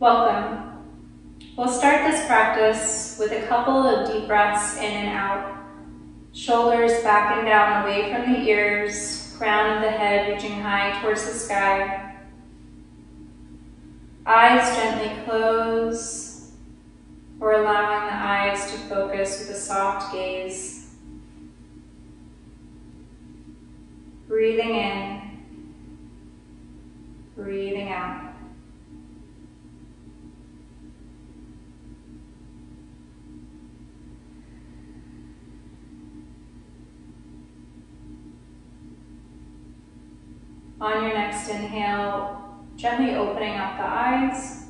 Welcome. We'll start this practice with a couple of deep breaths in and out. Shoulders back and down away from the ears, crown of the head reaching high towards the sky. Eyes gently close, or allowing the eyes to focus with a soft gaze. Breathing in, breathing out. On your next inhale, gently opening up the eyes.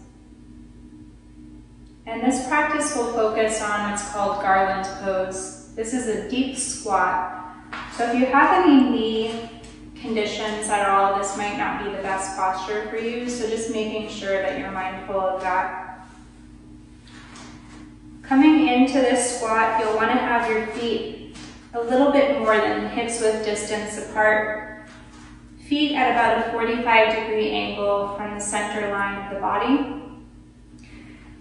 And this practice will focus on what's called garland pose. This is a deep squat. So if you have any knee conditions at all, this might not be the best posture for you. So just making sure that you're mindful of that. Coming into this squat, you'll want to have your feet a little bit more than hips width distance apart Feet at about a 45 degree angle from the center line of the body.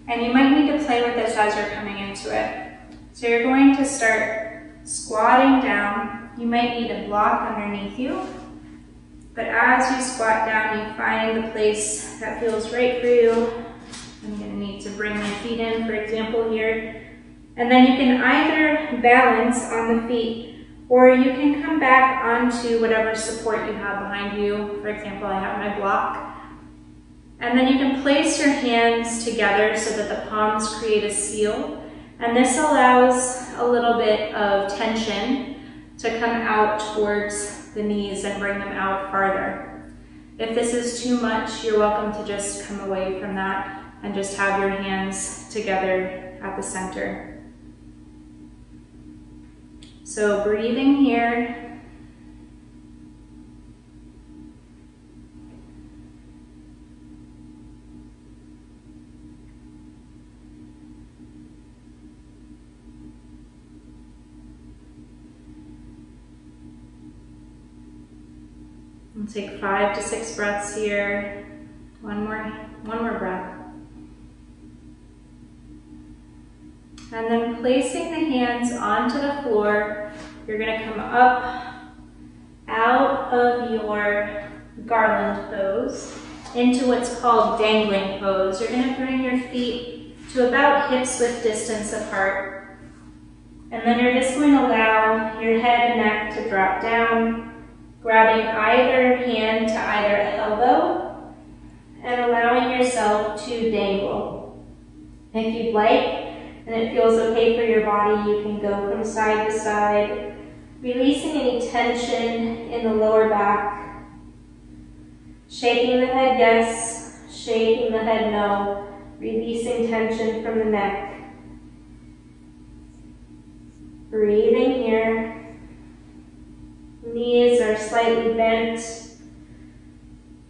And you might need to play with this as you're coming into it. So you're going to start squatting down. You might need a block underneath you. But as you squat down, you find the place that feels right for you. I'm gonna need to bring my feet in, for example, here. And then you can either balance on the feet or you can come back onto whatever support you have behind you. For example, I have my block. And then you can place your hands together so that the palms create a seal. And this allows a little bit of tension to come out towards the knees and bring them out farther. If this is too much, you're welcome to just come away from that and just have your hands together at the center. So breathing here. And take five to six breaths here. One more, one more And then placing the hands onto the floor, you're gonna come up out of your garland pose into what's called dangling pose. You're gonna bring your feet to about hips width distance apart. And then you're just going to allow your head and neck to drop down, grabbing either hand to either elbow and allowing yourself to dangle. If you'd like, and it feels okay for your body, you can go from side to side, releasing any tension in the lower back. Shaking the head yes, shaking the head no, releasing tension from the neck. Breathing here. Knees are slightly bent,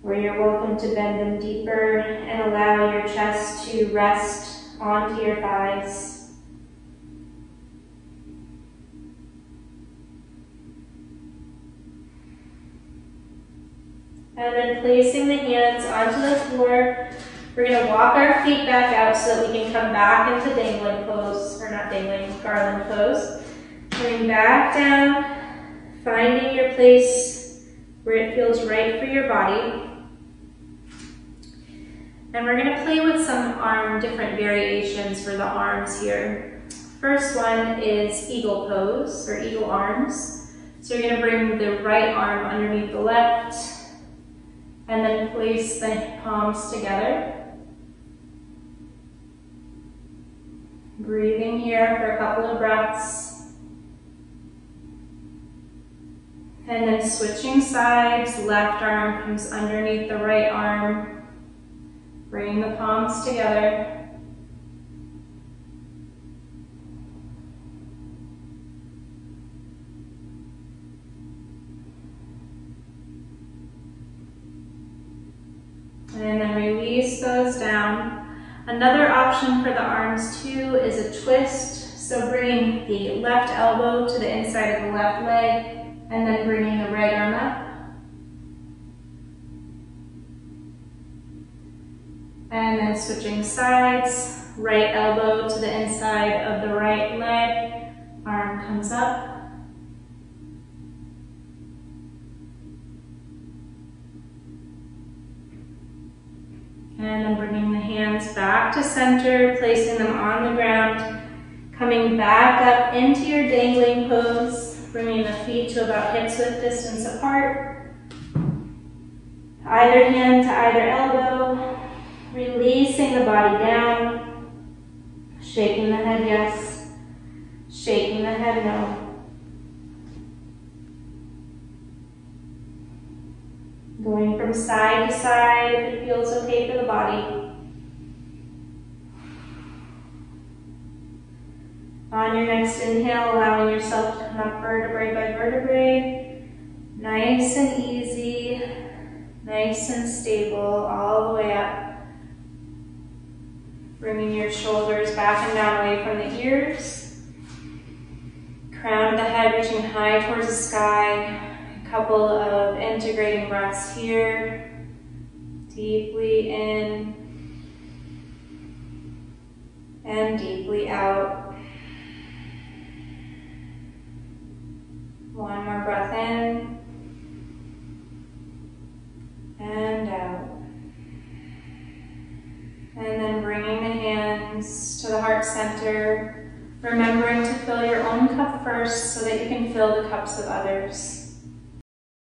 or you're welcome to bend them deeper and allow your chest to rest onto your thighs. And then placing the hands onto the floor, we're going to walk our feet back out so that we can come back into dangling pose, or not dangling, garland pose. Coming back down, finding your place where it feels right for your body. And we're gonna play with some arm different variations for the arms here. First one is eagle pose, or eagle arms. So you're gonna bring the right arm underneath the left, and then place the palms together. Breathing here for a couple of breaths. And then switching sides, left arm comes underneath the right arm, Bring the palms together. And then release those down. Another option for the arms too is a twist. So bringing the left elbow to the inside of the left leg and then bringing the right arm up. And then switching sides, right elbow to the inside of the right leg, arm comes up. And then bringing the hands back to center, placing them on the ground, coming back up into your dangling pose, bringing the feet to about hips width distance apart. Either hand to either elbow, releasing the body down, shaking the head yes, shaking the head no. Going from side to side if it feels okay for the body. On your next inhale, allowing yourself to come up vertebrae by vertebrae. Nice and easy, nice and stable, all the way up. Bringing your shoulders back and down away from the ears. Crown of the head reaching high towards the sky A couple of integrating breaths here. Deeply in and deeply out. Center, remembering to fill your own cup first so that you can fill the cups of others.